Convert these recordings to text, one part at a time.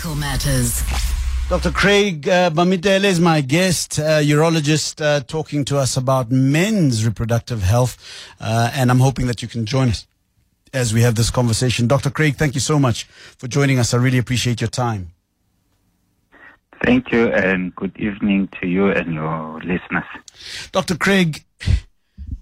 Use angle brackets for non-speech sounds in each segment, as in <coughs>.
Medical Matters. Dr. Craig uh, Mamitele is my guest, uh, urologist, uh, talking to us about men's reproductive health. Uh, and I'm hoping that you can join us as we have this conversation. Dr. Craig, thank you so much for joining us. I really appreciate your time. Thank you, and good evening to you and your listeners. Dr. Craig,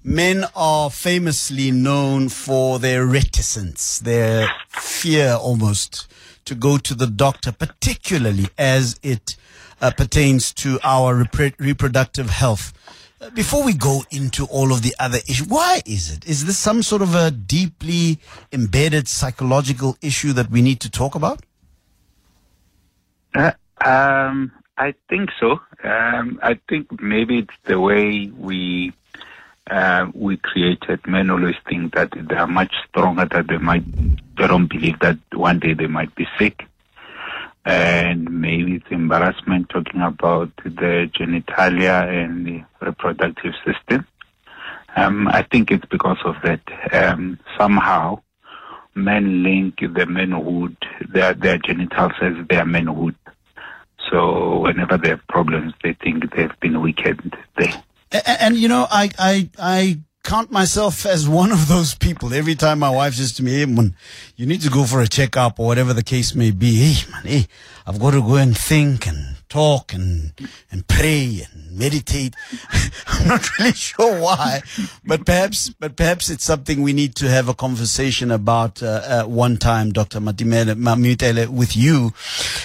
men are famously known for their reticence, their fear almost to go to the doctor, particularly as it uh, pertains to our repro- reproductive health. Uh, Before we go into all of the other issues, why is it? Is this some sort of a deeply embedded psychological issue that we need to talk about? Uh, um, I think so. Um, I think maybe it's the way we uh, we created. Men always think that they are much stronger. That they might they don't believe that one day they might be sick, and maybe it's embarrassment talking about the genitalia and the reproductive system. Um, I think it's because of that. Um, somehow, men link the manhood, their their genitals as their manhood. So whenever they have problems, they think they've been weakened there. And, and you know, I, I, I count myself as one of those people. Every time my wife says to me, "Hey, man, you need to go for a checkup or whatever the case may be," hey, man, hey, I've got to go and think and talk and and pray and meditate. <laughs> I'm not really sure why, but perhaps, but perhaps it's something we need to have a conversation about uh, uh, one time, Dr. Matimele Mamitele, with you.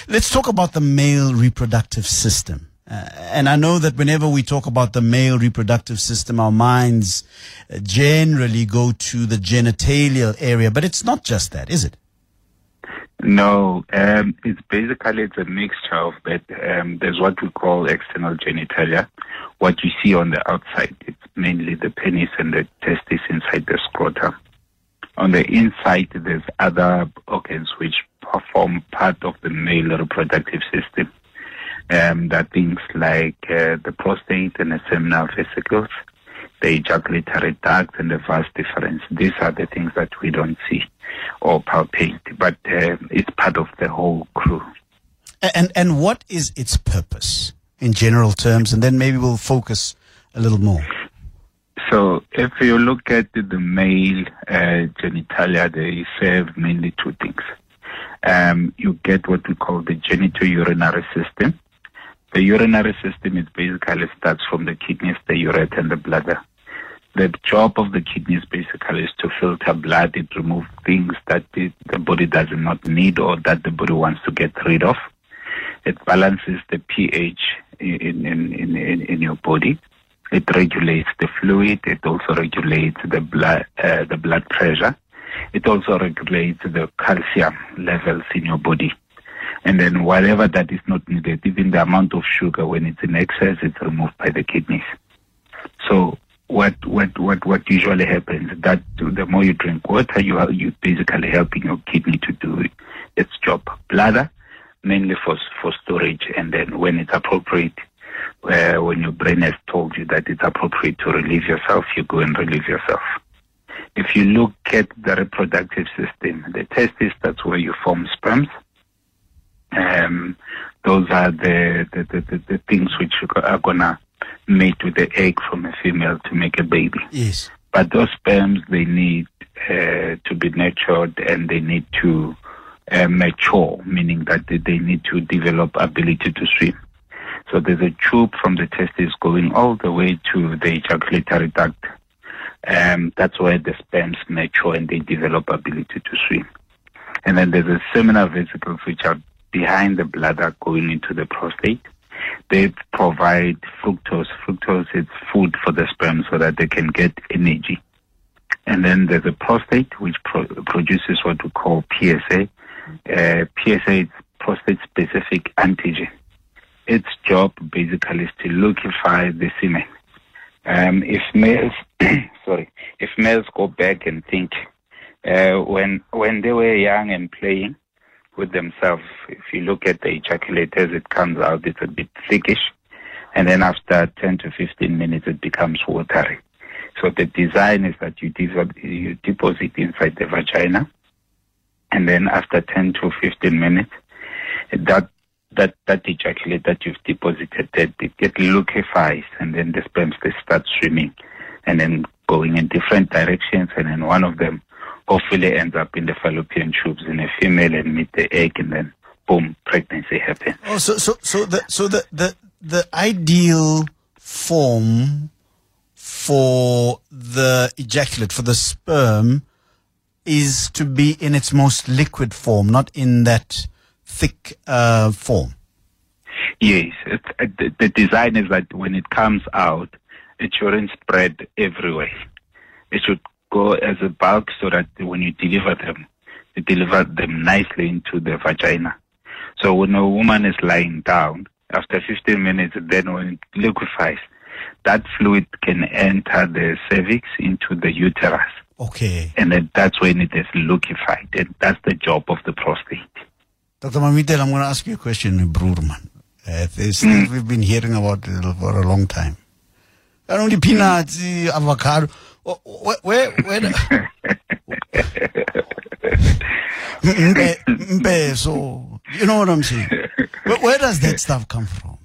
Let's talk about the male reproductive system. Uh, and I know that whenever we talk about the male reproductive system, our minds uh, generally go to the genitalial area, but it's not just that, is it? No, um, it's basically it's a mixture of that. Um, there's what we call external genitalia. What you see on the outside, it's mainly the penis and the testes inside the scrotum. On the inside, there's other organs which perform part of the male reproductive system. Um, are things like uh, the prostate and the seminal vesicles, the ejaculatory duct and the vas deferens. These are the things that we don't see or palpate, but uh, it's part of the whole crew. And and what is its purpose in general terms? And then maybe we'll focus a little more. So if you look at the male uh, genitalia, they serve mainly two things. Um, you get what we call the genitourinary system. The urinary system is basically starts from the kidneys, the urethra, and the bladder. The job of the kidneys basically is to filter blood. It removes things that the, the body does not need or that the body wants to get rid of. It balances the pH in, in, in, in, in your body. It regulates the fluid. It also regulates the blood, uh, the blood pressure. It also regulates the calcium levels in your body. And then whatever that is not needed, even the amount of sugar when it's in excess, it's removed by the kidneys. So what what what what usually happens that the more you drink water, you are you basically helping your kidney to do its job. Bladder mainly for for storage, and then when it's appropriate, uh, when your brain has told you that it's appropriate to relieve yourself, you go and relieve yourself. If you look at the reproductive system, the testes, that's where you form sperms. Um, those are the, the, the, the, things which are gonna mate with the egg from a female to make a baby. Yes. But those sperms, they need uh, to be nurtured and they need to uh, mature, meaning that they- they need to develop ability to swim. So there's a tube from the testes going all the way to the ejaculatory duct. Um, that's where the sperms mature and they develop ability to swim. And then there's a seminal vesicles which are behind the bladder going into the prostate. They provide fructose. Fructose is food for the sperm so that they can get energy. And then there's a prostate which pro- produces what we call PSA. Uh, PSA is prostate specific antigen. Its job basically is to liquefy the semen. Um, if males, <coughs> sorry, if males go back and think uh, when when they were young and playing with themselves, if you look at the ejaculators, it comes out, it's a bit thickish, and then after 10 to 15 minutes, it becomes watery. So the design is that you, you deposit inside the vagina, and then after 10 to 15 minutes, that that that ejaculate that you've deposited that it, it liquefies and then the sperms they start swimming and then going in different directions and then one of them hopefully ends up in the fallopian tubes in a female and meet the egg and then boom pregnancy happens Oh, so so so the so the the the ideal form for the ejaculate for the sperm is to be in its most liquid form, not in that thick uh, form. Yes, it's, uh, the, the design is that when it comes out, it shouldn't spread everywhere. It should go as a bulk so that when you deliver them, you deliver them nicely into the vagina. So when a woman is lying down, after 15 minutes, then when it liquefies, that fluid can enter the cervix into the uterus. Okay, And then that's when it is liquefied. And that's the job of the prostate. Dr. Mamitel, I'm going to ask you a question, Broerman. Uh, there's things we've been hearing about it for a long time. Not only peanuts, eh, avocado. Wh- wh- Where, where, <laughs> mpe, so you know what I'm saying. Where, where does that stuff come from?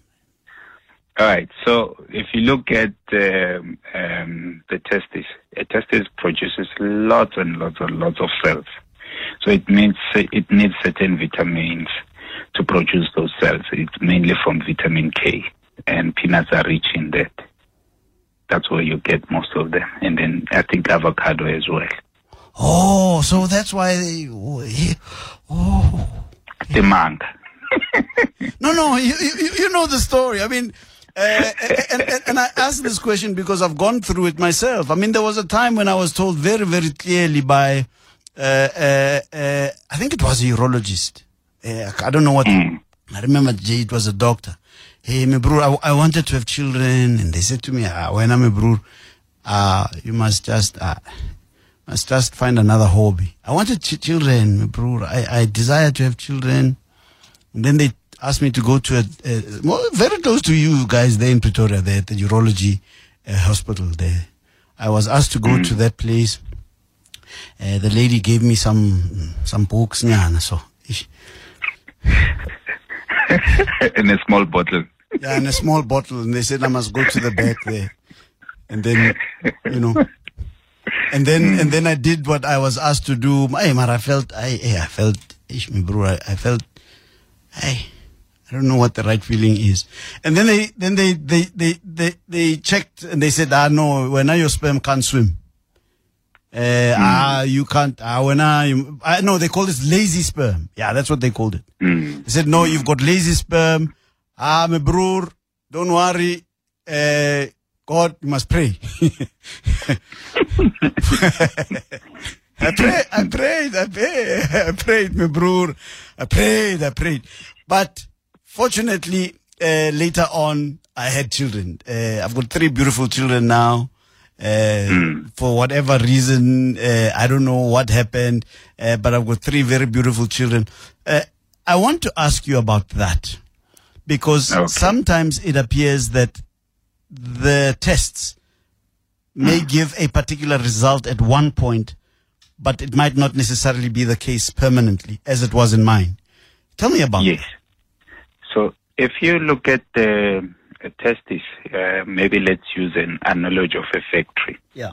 All right. So if you look at um, um, the testis, a testis produces lots and lots and lots of cells. So it means it needs certain vitamins to produce those cells. It's mainly from vitamin K, and peanuts are rich in that. That's where you get most of them, and then I think avocado as well. Oh, so that's why they. Oh, oh. The manga. <laughs> no, no, you, you, you know the story. I mean, uh, and, and, and I ask this question because I've gone through it myself. I mean, there was a time when I was told very, very clearly by, uh, uh, uh, I think it was a urologist. Uh, I don't know what. I remember it was a doctor. Hey, my bro, I, I wanted to have children, and they said to me, ah, when I'm a bro, uh, you must just, uh, must just find another hobby. I wanted ch- children, my bro. I, I desire to have children. And then they asked me to go to a, a well, very close to you guys there in Pretoria, there at the urology uh, hospital there. I was asked to go to that place. Uh, the lady gave me some some books, nyana, so. <laughs> in a small bottle. yeah, in a small bottle, and they said I must go to the back there, and then you know, and then and then I did what I was asked to do. Hey, I felt I I felt ish, me bro, I, I felt hey. I don't know what the right feeling is. And then they, then they, they, they, they, they checked and they said, ah, no, when your sperm can't swim. Uh, Ah, you can't, ah, when I, ah, no, they call this lazy sperm. Yeah, that's what they called it. Mm. They said, no, you've got lazy sperm. Ah, my brother, don't worry. Uh, God, you must pray. <laughs> I prayed, I prayed, I prayed, I prayed, my brother. I prayed, I prayed. But fortunately, uh, later on, I had children. Uh, I've got three beautiful children now. Uh, for whatever reason, uh, I don't know what happened, uh, but I've got three very beautiful children. Uh, I want to ask you about that because Okay. sometimes it appears that the tests may give a particular result at one point, but it might not necessarily be the case permanently, as it was in mine. Tell me about Yes. So if you look at the uh, testis, uh, maybe let's use an analogy of a factory. Yeah.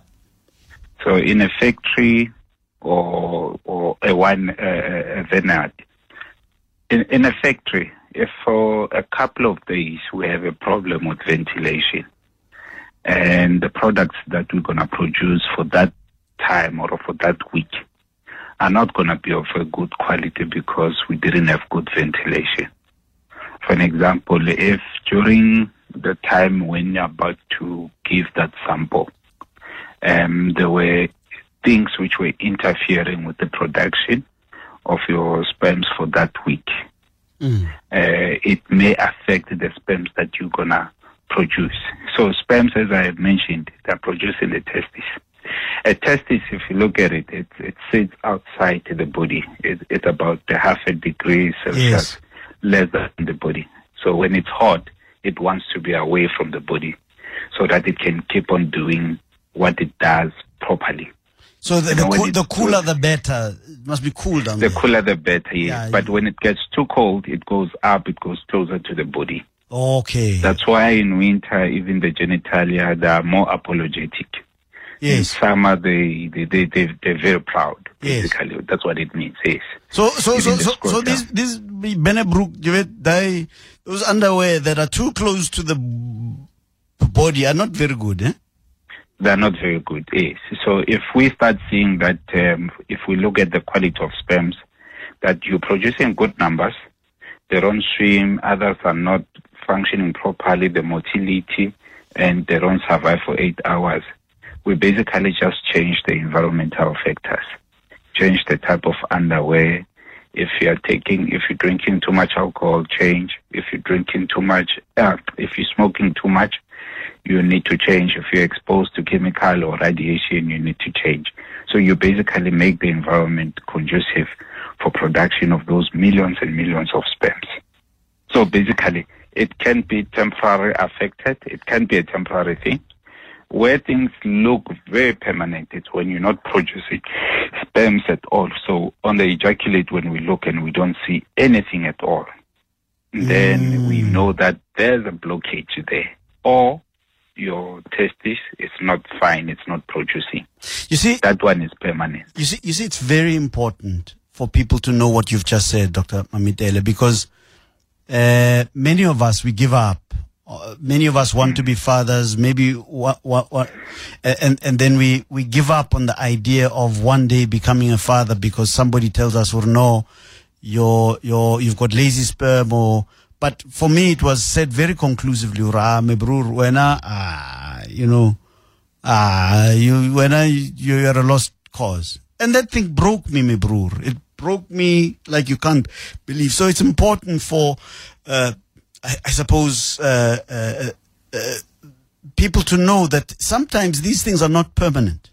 So in a factory or or a wine uh, a vineyard, in, in a factory, if for a couple of days we have a problem with ventilation, and the products that we're gonna produce for that time or for that week are not gonna be of a good quality because we didn't have good ventilation. For an example, if during the time when you're about to give that sample, um, there were things which were interfering with the production of your sperms for that week. Mm. Uh, it may affect the sperms that you're gonna produce. So sperms, as I have mentioned, they're produced in the testis. A testis, if you look at it, it, it sits outside the body. It, it's about half a degree Celsius Yes. Less than the body. So when it's hot, it wants to be away from the body so that it can keep on doing what it does properly. So the, the, cool, the cooler good. the better. It must be cool down The there. cooler the better. Yeah, but when it gets too cold, it goes up, it goes closer to the body. Okay. That's why in winter, even the genitalia, they are more apologetic. In yes. summer, they, they, they, they, they're very proud, Yes. That's what it means, yes. So so so Even so, so scrotum. these these Benebrook, they those underwear that are too close to the body are not very good, eh? They're not very good, yes. So if we start seeing that, um, if we look at the quality of sperms, that you're producing good numbers, they don't swim, others are not functioning properly, the motility, and they don't survive for eight hours. We basically just change the environmental factors, change the type of underwear. If you are taking, if you're drinking too much alcohol, change. If you're drinking too much, uh, if you're smoking too much, you need to change. If you're exposed to chemical or radiation, you need to change. So you basically make the environment conducive for production of those millions and millions of sperms. So basically, it can be temporarily affected. It can be a temporary thing. Where things look very permanent, it's when you're not producing sperms at all. So on the ejaculate, when we look and we don't see anything at all, then we know that there's a blockage there. Or your testis is not fine, it's not producing. You see, That one is permanent. you see, you see, it's very important for people to know what you've just said, Doctor Mamitele, because uh, many of us we give up. Many of us want to be fathers, maybe what, what, what, and and then we we give up on the idea of one day becoming a father because somebody tells us, "Or no, you're you're you've got lazy sperm." Or but for me, it was said very conclusively, "Ra mebrur wena, ah, you know, ah, you when I you, you're a lost cause," and that thing broke me, me brur. It broke me like you can't believe. So it's important for, uh, I, I suppose, uh, uh, uh, people to know that sometimes these things are not permanent.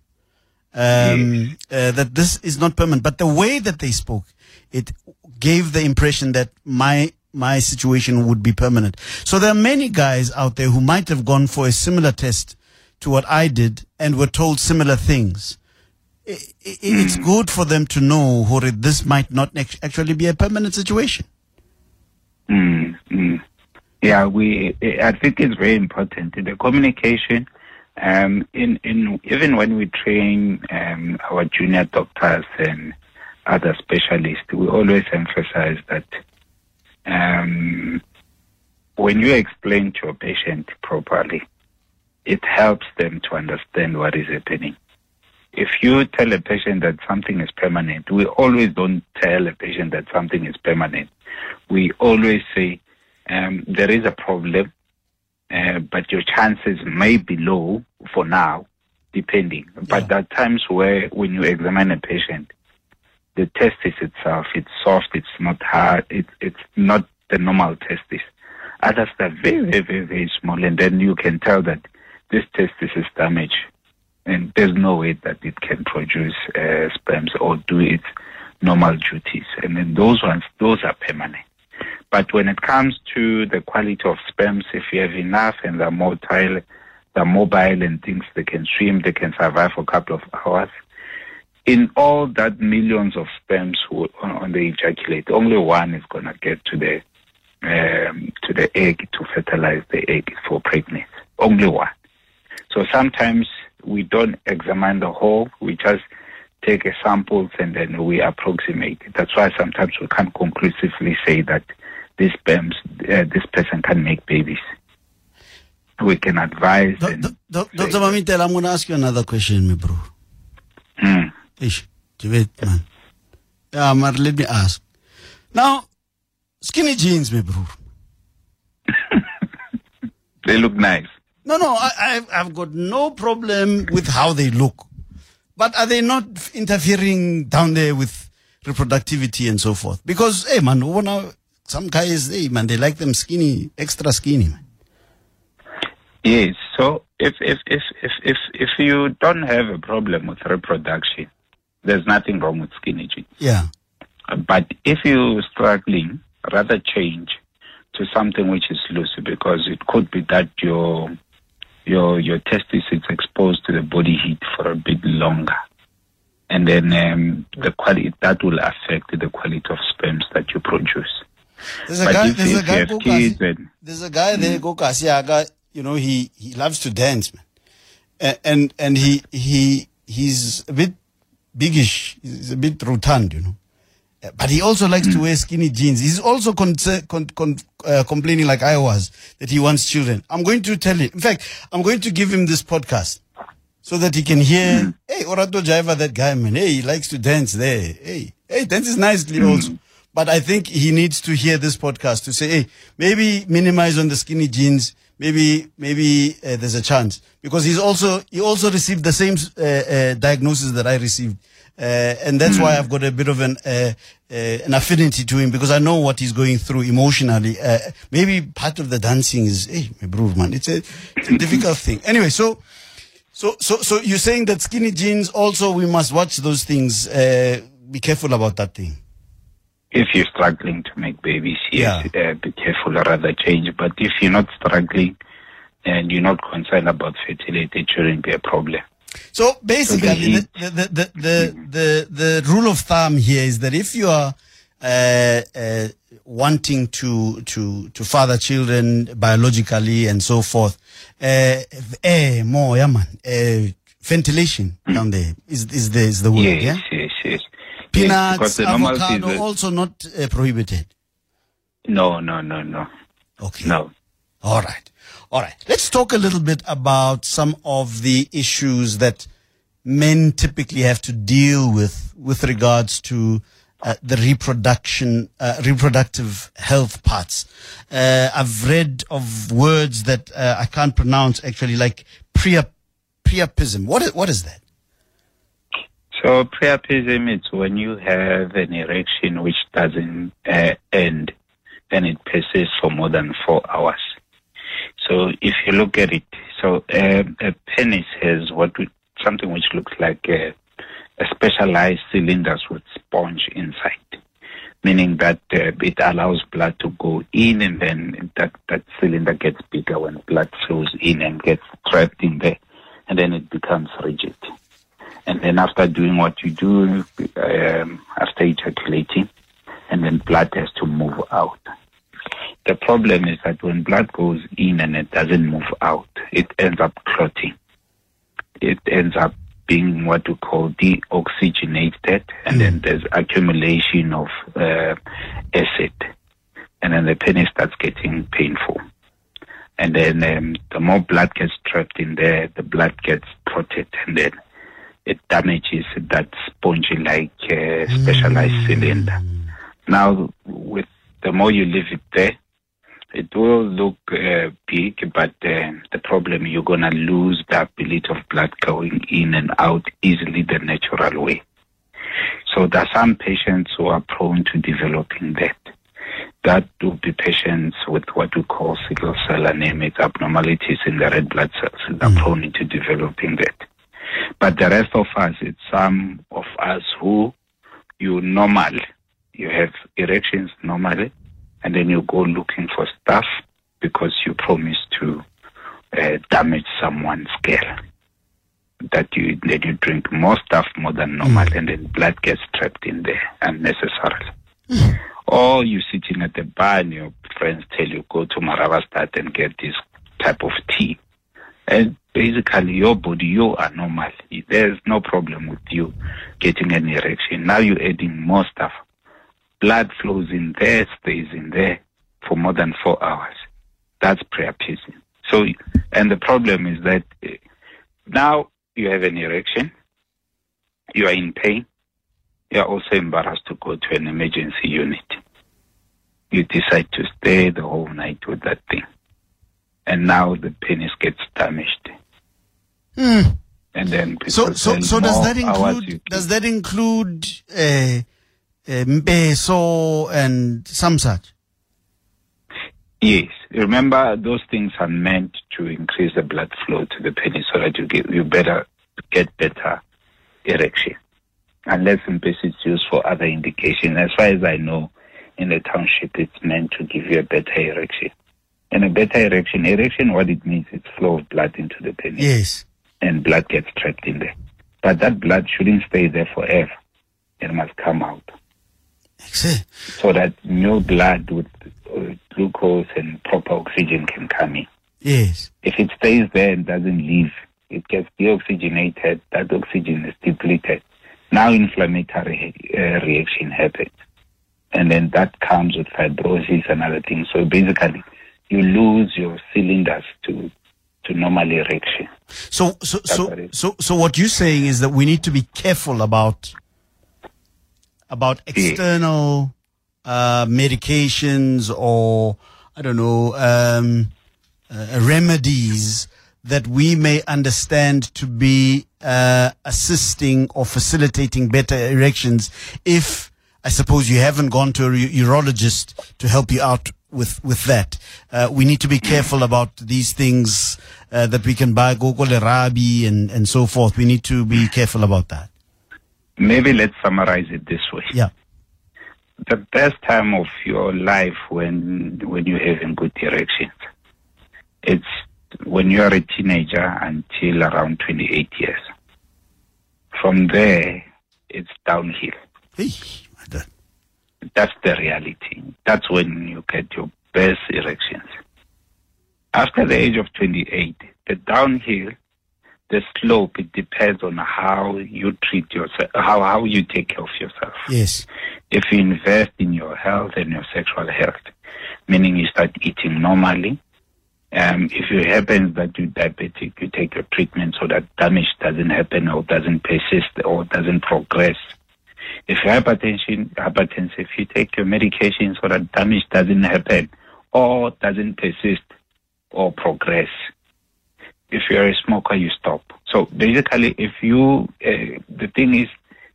Um, uh, that this is not permanent, but the way that they spoke, it gave the impression that my my situation would be permanent. So there are many guys out there who might have gone for a similar test to what I did and were told similar things. I- I- it's good for them to know, Hore, this might not actually be a permanent situation. Mm, mm. Yeah, we. I think it's very important the communication. Um, in in even when we train um, our junior doctors and other specialists, we always emphasize that um, when you explain to a patient properly, it helps them to understand what is happening. If you tell a patient that something is permanent, we always don't tell a patient that something is permanent. We always say um, there is a problem, uh, but your chances may be low for now, depending. But Yeah. there are times where when you examine a patient, the testis itself, it's soft, it's not hard, it's it's not the normal testis. Others are very, very, very, very small, and then you can tell that this testis is damaged, and there's no way that it can produce uh, sperms or do its normal duties. And then those ones, those are permanent. But when it comes to the quality of sperms, if you have enough and they're mobile, they're mobile and things, they can swim, they can survive for a couple of hours. In all that millions of sperms who, on, the ejaculate, only one is going to get to the um, to the egg to fertilize the egg for pregnancy. Only one. So sometimes we don't examine the whole. We just take samples and then we approximate. That's why sometimes we can't conclusively say that this sperms, uh, this person can make babies. We can advise. Do- do- do- Dr. Mamintel, I'm going to ask you another question, my bro. Mm. Ish, you wait, man. Yeah, man, let me ask. Now, skinny jeans, my bro. <laughs> They look nice. No, no, I, I've, I've got no problem with how they look. But are they not interfering down there with reproductivity and so forth? Because, hey, man, when I- some guys, hey, man, they like them skinny, extra skinny, man. Yes. So if if if if if if you don't have a problem with reproduction, there's nothing wrong with skinny jeans. Yeah. But if you're struggling, rather change to something which is loose because it could be that your your your testis is exposed to the body heat for a bit longer. and then um, the quality that will affect the quality of sperms that you produce. There's a But guy. There's a guy. kids and- There's a guy there, Kokasi Aga. You know, he he loves to dance, man, and and, and he he he's a bit biggish. He's a bit rotund, you know. But he also likes to wear skinny jeans. He's also con- con- con- uh, complaining, like I was, that he wants children. I'm going to tell him. In fact, I'm going to give him this podcast so that he can hear. Hey, Orato Jaiva, that guy, man. Hey, he likes to dance there. Hey, hey, dances nicely also. But I think he needs to hear this podcast to say, hey, maybe minimize on the skinny jeans. Maybe, maybe uh, there's a chance because he's also he also received the same uh, uh, diagnosis that I received, uh, and that's why I've got a bit of an uh, uh, an affinity to him because I know what he's going through emotionally. Uh, maybe part of the dancing is, hey, my bro, man, it's a, it's a difficult thing. Anyway, so so, so, so you're saying that skinny jeans also we must watch those things. Uh, be careful about that thing. If you're struggling to make babies, yes, uh, be careful or rather change. But if you're not struggling and you're not concerned about fertility, it shouldn't be a problem. So basically, heat- the, the, the, the, the, the rule of thumb here is that if you are uh, uh, wanting to, to, to father children biologically and so forth, uh, eh, more, yeah, man, uh, ventilation down there is, is the, is the word, Yes, yeah? yes, yes. Yes, Peanuts, normal avocado, season- also not uh, prohibited. No, no, no, no, Okay. no. All right. All right. Let's talk a little bit about some of the issues that men typically have to deal with with regards to uh, the reproduction, uh, reproductive health parts. Uh, I've read of words that uh, I can't pronounce actually, like priap- priapism. What is, what is that? So priapism is when you have an erection which doesn't uh, end and it persists for more than four hours. So if you look at it, so uh, a penis has what we, something which looks like a, a specialized cylinders with sponge inside, meaning that uh, it allows blood to go in and then that, that cylinder gets bigger when blood flows in and gets trapped in there and then it becomes rigid. And then after doing what you do, um, after ejaculating, and then blood has to move out. The problem is that when blood goes in and it doesn't move out, it ends up clotting. It ends up being what we call deoxygenated, and then there's accumulation of uh, acid, and then the penis starts getting painful. And then um, the more blood gets trapped in there, the blood gets clotted, and then it damages that spongy-like uh, specialized cylinder. Now, with the more you leave it there, it will look uh, big, but uh, the problem you're gonna lose the ability of blood going in and out easily the natural way. So there are some patients who are prone to developing that. That will be patients with what we call sickle cell anemic abnormalities in the red blood cells. They're prone to developing that. But the rest of us, it's some of us who you normal, you have erections normally, and then you go looking for stuff because you promise to uh, damage someone's girl. That you then you drink more stuff more than normal, and then blood gets trapped in there unnecessarily. <laughs> Or you sitting at the bar and your friends tell you go to Marabastad and get this type of tea. And basically your body, you are normal. There's no problem with you getting an erection. Now you're adding more stuff. Blood flows in there, stays in there for more than four hours. That's priapism. So, and the problem is that eh, now you have an erection, you are in pain, you are also embarrassed to go to an emergency unit. You decide to stay the whole night with that thing. And now the penis gets damaged. And then So, so, so does that include does that include uh, uh, mpesu and some such? Yes. Remember, those things are meant to increase the blood flow to the penis so that you get you better get better erection. Unless mpesu is used for other indications. As far as I know, in the township, it's meant to give you a better erection. And a better erection, erection, what it means, it's flow of blood into the penis, Yes. and blood gets trapped in there. But that blood shouldn't stay there forever. It must come out. Excellent. So that new blood with uh, glucose and proper oxygen can come in. Yes. If it stays there and doesn't leave, it gets deoxygenated, that oxygen is depleted. Now inflammatory uh, reaction happens. And then that comes with fibrosis and other things. So basically, you lose your cylinders to to normal erection. So, so, so, what so, so, what you're saying is that we need to be careful about about external uh, medications or I don't know um, uh, remedies that we may understand to be uh, assisting or facilitating better erections if I suppose you haven't gone to a urologist to help you out with with that. Uh, we need to be careful about these things uh, that we can buy, gogo lerabi and and so forth. We need to be careful about that. Maybe let's summarize it this way. Yeah. The best time of your life when when you're having good erections, it's when you are a teenager until around 28 years. From there, it's downhill. Hey. That's the reality. That's when you get your best erections. After the age of 28, the downhill, the slope, it depends on how you treat yourself, how, how you take care of yourself. yes. If you invest in your health and your sexual health, meaning you start eating normally, um, if it happens that you're diabetic, you take your treatment so that damage doesn't happen or doesn't persist or doesn't progress. If you're hypertension, hypertensive, you take your medication so that damage doesn't happen or doesn't persist or progress. If you're a smoker, you stop. So basically, if you, uh, the thing is,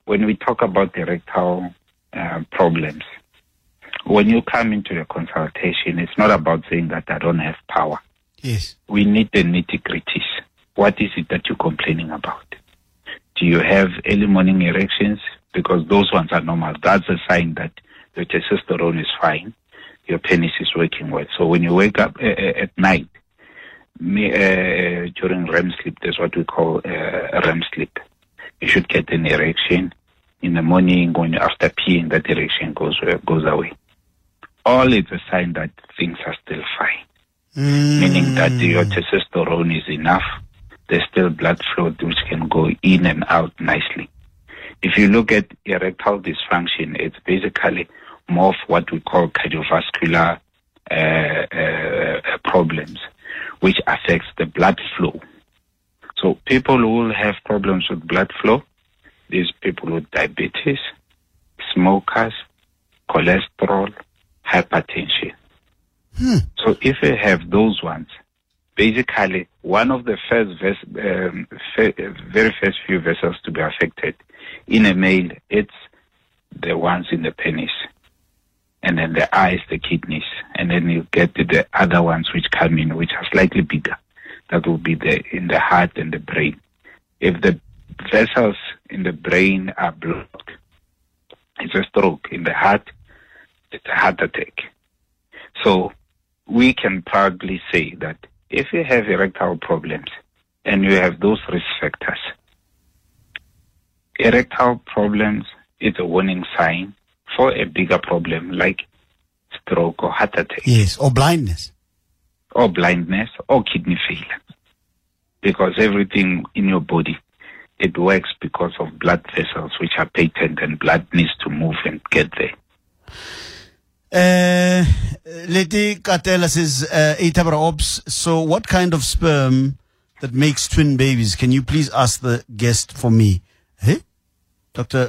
when we talk about erectile uh, problems, when you come into the consultation, it's not about saying that I don't have power Yes. we need the nitty gritties. What is it that you're complaining about? Do you have early morning erections? Because those ones are normal. That's a sign that your testosterone is fine. Your penis is working well. So when you wake up uh, at night, me, uh, during REM sleep, that's what we call uh, REM sleep. You should get an erection. In the morning, when after peeing, that erection goes goes away. All is a sign that things are still fine meaning that your testosterone is enough. There's still blood flow which can go in and out nicely. If you look at erectile dysfunction, it's basically more of what we call cardiovascular uh, uh, problems, which affects the blood flow. So people who will have problems with blood flow, these people with diabetes, smokers, cholesterol, hypertension. So if you have those ones, basically one of the first um, very first few vessels to be affected in a male, it's the ones in the penis, and then the eyes, the kidneys, and then you get the other ones which come in, which are slightly bigger. That will be the in the heart and the brain. If the vessels in the brain are blocked, it's a stroke. In the heart, it's a heart attack. So we can proudly say that if you have erectile problems and you have those risk factors, erectile problems is a warning sign for a bigger problem like stroke or heart attack Yes. Or blindness. or blindness or kidney failure. Because everything in your body, it works because of blood vessels which are patent and blood needs to move and get there. Uh, Leti Katela says, uh, Itabra Ops, so what kind of sperm that makes twin babies? Can you please ask the guest for me? Hey? Let <laughs> All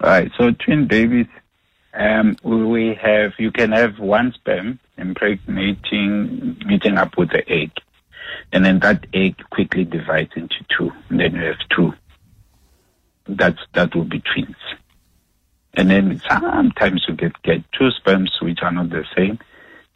right. So twin babies, um, we- we have you can have one sperm impregnating, meeting up with the egg, and then that egg quickly divides into two. And then you have two. That's that will be twins. And then sometimes you get get two sperms which are not the same,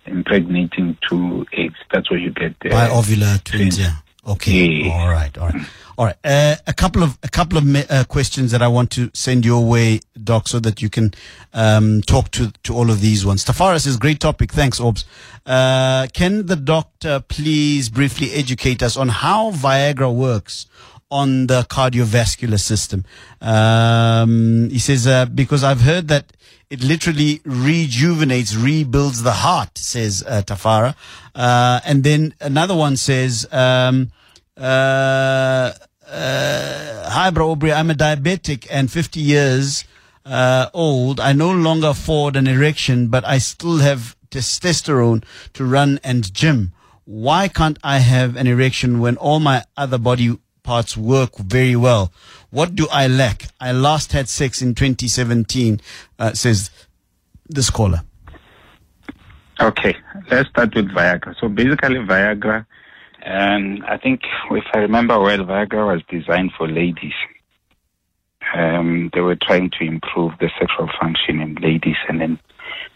impregnating two eggs. That's where you get the Biovular twins, yeah. Okay. Yes. All right. All right. All right. Uh, a couple of a couple of uh, questions that I want to send your way, Doc, so that you can um, talk to to all of these ones. Tafara says, "Great topic. Thanks, Orbs. Uh, can the doctor please briefly educate us on how Viagra works?" On the cardiovascular system, um, he says uh, because I've heard that it literally rejuvenates, rebuilds the heart. Says uh, Tafara, uh, and then another one says, um, uh, uh, "Hi, bro Aubrey. I'm a diabetic and 50 years uh, old. I no longer afford an erection, but I still have testosterone to run and gym. Why can't I have an erection when all my other body parts work very well? What do I lack? I last had sex in 2017," uh, says this caller. Okay, let's start with Viagra. So basically, Viagra, um, I think if I remember well, Viagra was designed for ladies. Um, they were trying to improve the sexual function in ladies, and then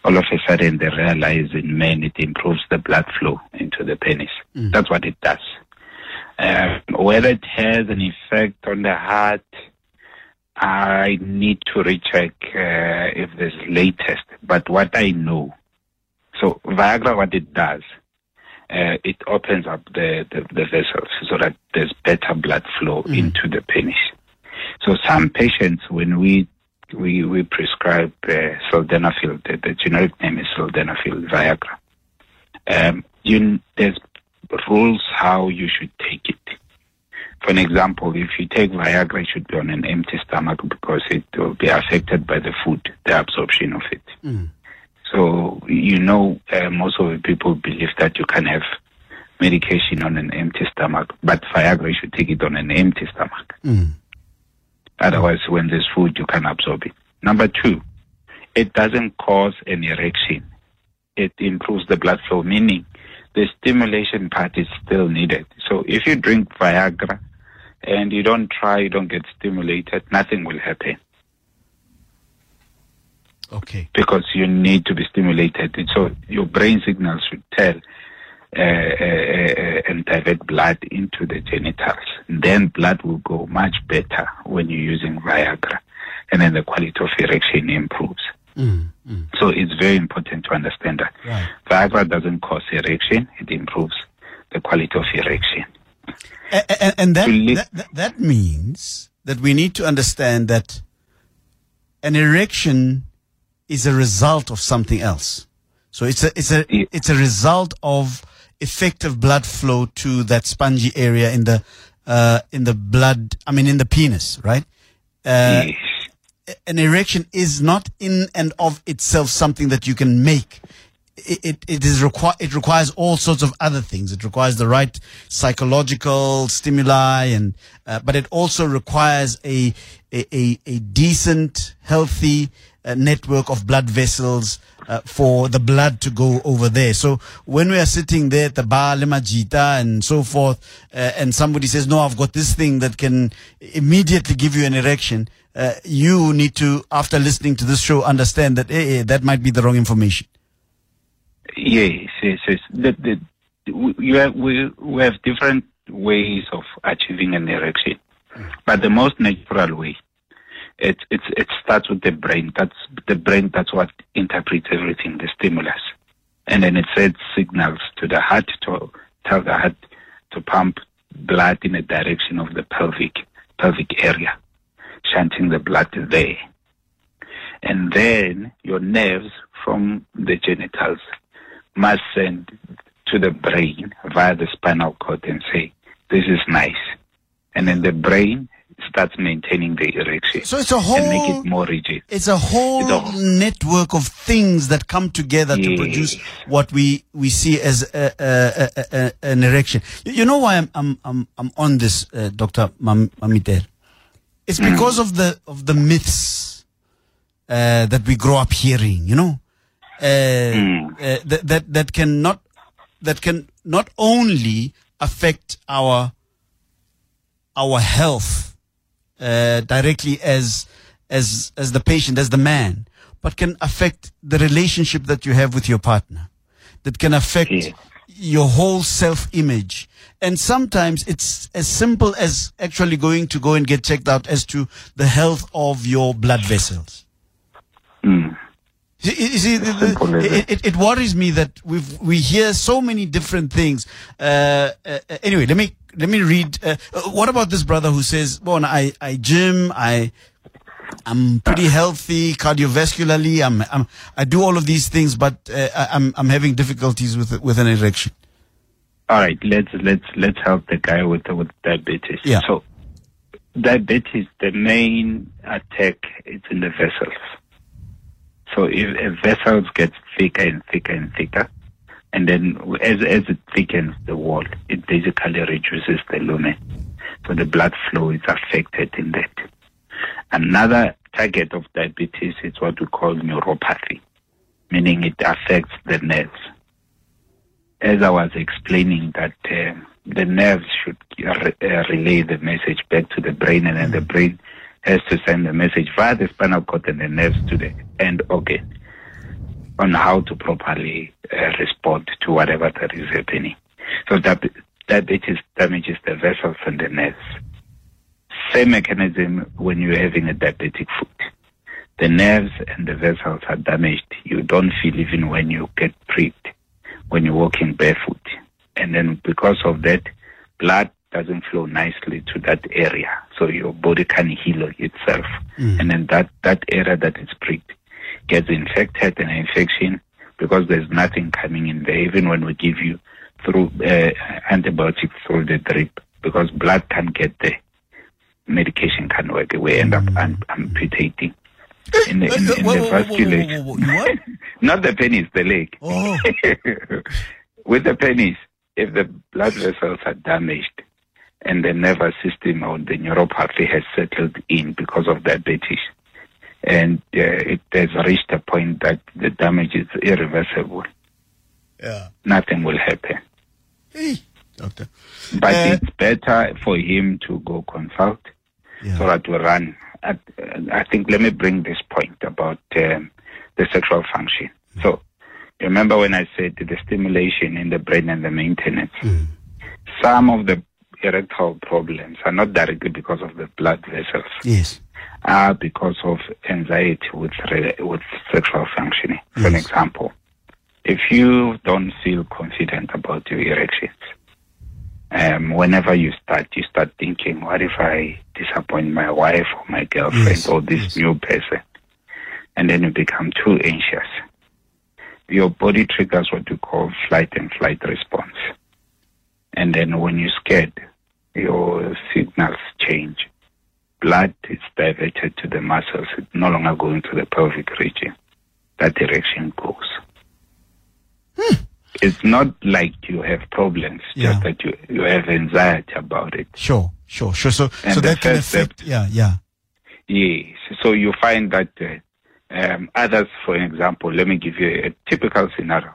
all of a sudden they realize in men it improves the blood flow into the penis. That's what it does. Um, whether it has an effect on the heart, I need to recheck uh, if there's latest. But what I know, so Viagra, what it does, uh, it opens up the, the, the vessels so that there's better blood flow into the penis. So some patients, when we we, we prescribe uh, sildenafil, the, the generic name is sildenafil Viagra. Um, you, there's rules how you should take it. For an example, if you take Viagra, it should be on an empty stomach because it will be affected by the food, the absorption of it. So, you know, uh, most of the people believe that you can have medication on an empty stomach, but Viagra, you should take it on an empty stomach. Otherwise, when there's food, you can absorb it. Number two, it doesn't cause an erection. It improves the blood flow, meaning the stimulation part is still needed. So if you drink Viagra and you don't try, you don't get stimulated, nothing will happen Okay. because you need to be stimulated. So your brain signals should tell uh, uh, uh, and divert blood into the genitals. Then blood will go much better when you're using Viagra, and then the quality of erection improves. Mm, mm, So it's very important to understand that right. Viagra doesn't cause erection; it improves the quality of erection. A- a- and that, that, that that means that we need to understand that an erection is a result of something else. So it's a it's a it's a result of effective blood flow to that spongy area in the uh, in the blood. I mean, in the penis, right? Uh, yes. An erection is not in and of itself something that you can make. It, it, it is require it requires all sorts of other things. It requires the right psychological stimuli, and uh, but it also requires a a, a, decent, healthy uh, network of blood vessels uh, for the blood to go over there. So when we are sitting there at the bar, lemajita and so forth, uh, and somebody says, "No, I've got this thing that can immediately give you an erection," uh, you need to, after listening to this show, understand that eh, eh, that might be the wrong information. Yes, yes, yes. The, the, have, we, we have different ways of achieving an erection, but the most natural way, it, it, it starts with the brain. That's the brain. That's what interprets everything, the stimulus, and then it sends signals to the heart to tell the heart to pump blood in the direction of the pelvic pelvic area, shunting the blood there, and then your nerves from the genitals must send to the brain via the spinal cord and say, this is nice. And then the brain starts maintaining the erection So it's a and make whole it more rigid. it's a whole It's a whole- network of things that come together to produce what we, we see as a, a, an erection. You you know why I'm I'm I'm, I'm on this, uh, Doctor Mam- Mamiter? It's because of the of the myths uh, that we grow up hearing. You know, uh, uh, that that that can not that can not only affect our our health uh, directly as as as the patient, as the man, but can affect the relationship that you have with your partner. That can affect Yeah. Your whole self image. And sometimes it's as simple as actually going to go and get checked out as to the health of your blood vessels. Mm. You see, the, the, it, it, it worries me that we we hear so many different things. Uh, uh, anyway, let me let me read. Uh, uh, what about this brother who says, "Well, I I gym, I I'm pretty healthy cardiovascularly. I'm, I'm I do all of these things, but uh, I'm I'm having difficulties with with an erection." All right, let's let's let's help the guy with with diabetes. Yeah. So diabetes, the main attack is in the vessels. So if a vessels gets thicker and thicker and thicker, and then as as it thickens the wall, it basically reduces the lumen. So the blood flow is affected in that. Another target of diabetes is what we call neuropathy, meaning it affects the nerves as I was explaining that uh, the nerves should uh, uh, relay the message back to the brain, and then the brain has to send the message via the spinal cord and the nerves to the end organ on how to properly uh, respond to whatever that is happening. So that diabetes damages the vessels and the nerves. Same mechanism when you're having a diabetic foot. The nerves and the vessels are damaged. You don't feel even when you get pricked when you're walking barefoot. And then because of that, blood doesn't flow nicely to that area. So your body can heal itself. And then that, that area that is pricked gets infected and infection because there's nothing coming in there, even when we give you through uh, antibiotics through the drip, because blood can't get there. Medication can't work. We end up am- amputating. In the, in, in Whoa, the vasculature. whoa, whoa? <laughs> Not the penis, the leg. Oh. <laughs> With the penis, if the blood vessels are damaged and the nervous system or the neuropathy has settled in because of diabetes, and uh, it has reached a point that the damage is irreversible, Yeah. nothing will happen. Hey, doctor. But Uh, it's better for him to go consult Yeah. so that we run. I, I think let me bring this point about um, the sexual function. So, remember when I said the stimulation in the brain and the maintenance? Mm. Some of the erectile problems are not directly because of the blood vessels, Yes. are because of anxiety with with sexual functioning. For Yes. example, if you don't feel confident about your erections, um, whenever you start, you start thinking, what if I disappoint my wife or my girlfriend Yes, or this yes. new person? And then you become too anxious. Your body triggers what we call flight and flight response. And then when you're scared, your signals change. Blood is diverted to the muscles. It's no longer going to the pelvic region. That direction goes. It's not like you have problems, Yeah. just that you, you have anxiety about it. Sure, sure, sure. So, And so that can first step- affect. Yeah, yeah. Yes. So you find that uh, um, others, for example, let me give you a typical scenario.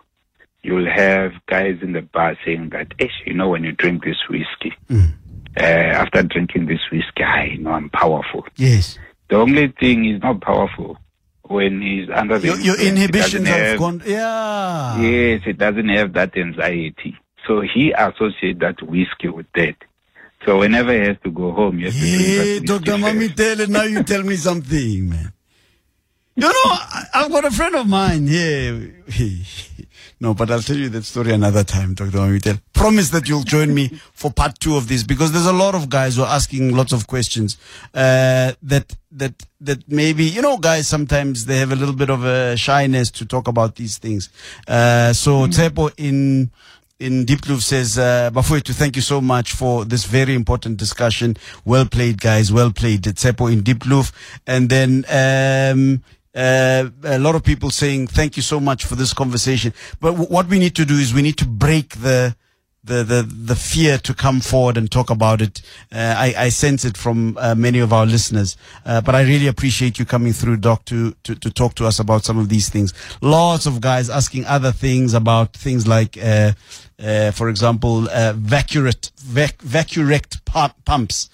You'll have guys in the bar saying that, "Ish, you know, when you drink this whiskey, Mm. uh, after drinking this whiskey, I know I'm powerful. Yes. The only thing is not powerful when he's under the Your, your. Inhibitions have gone. Yeah. Yes, it doesn't have that anxiety. So he associates that whiskey with that. So whenever he has to go home, he has to drink Yeah, that whiskey Dr. first. Mamitele, now you tell me something, man. You know, I, I've got a friend of mine here. no, but I'll tell you that story another time, Dr. Mamitele. Promise that you'll join me for part two of this because there's a lot of guys who are asking lots of questions, uh, that, that, that maybe, you know, guys sometimes they have a little bit of a shyness to talk about these things. Uh, so Tsepo in, in Diepkloof says, uh, Bafwetu, thank you so much for this very important discussion. Well played, guys. Well played. Tsepo in Diepkloof. And then, um, uh, a lot of people saying thank you so much for this conversation. But w- what we need to do is we need to break the, the, the, the fear to come forward and talk about it. Uh, I, I sense it from uh, many of our listeners. Uh, but I really appreciate you coming through, Doc, to, to, to talk to us about some of these things. Lots of guys asking other things about things like, uh, for example, uh, Vacurate, vac, Vacurect pu- pumps.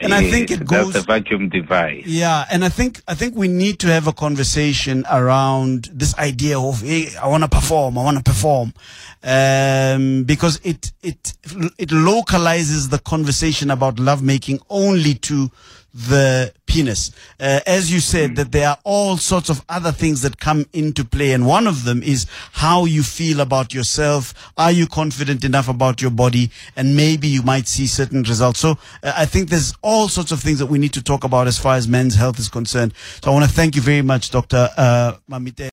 And I think it goes. That's the vacuum device. Yeah, and I think I think we need to have a conversation around this idea of hey, I want to perform, I want to perform, um, because it it it localizes the conversation about lovemaking only to the penis. Uh, as you said, that there are all sorts of other things that come into play, and one of them is how you feel about yourself. Are you confident enough about your body? And maybe you might see certain results. So uh, I think there's all sorts of things that we need to talk about as far as men's health is concerned. So I want to thank you very much, Dr. Uh, Mamite.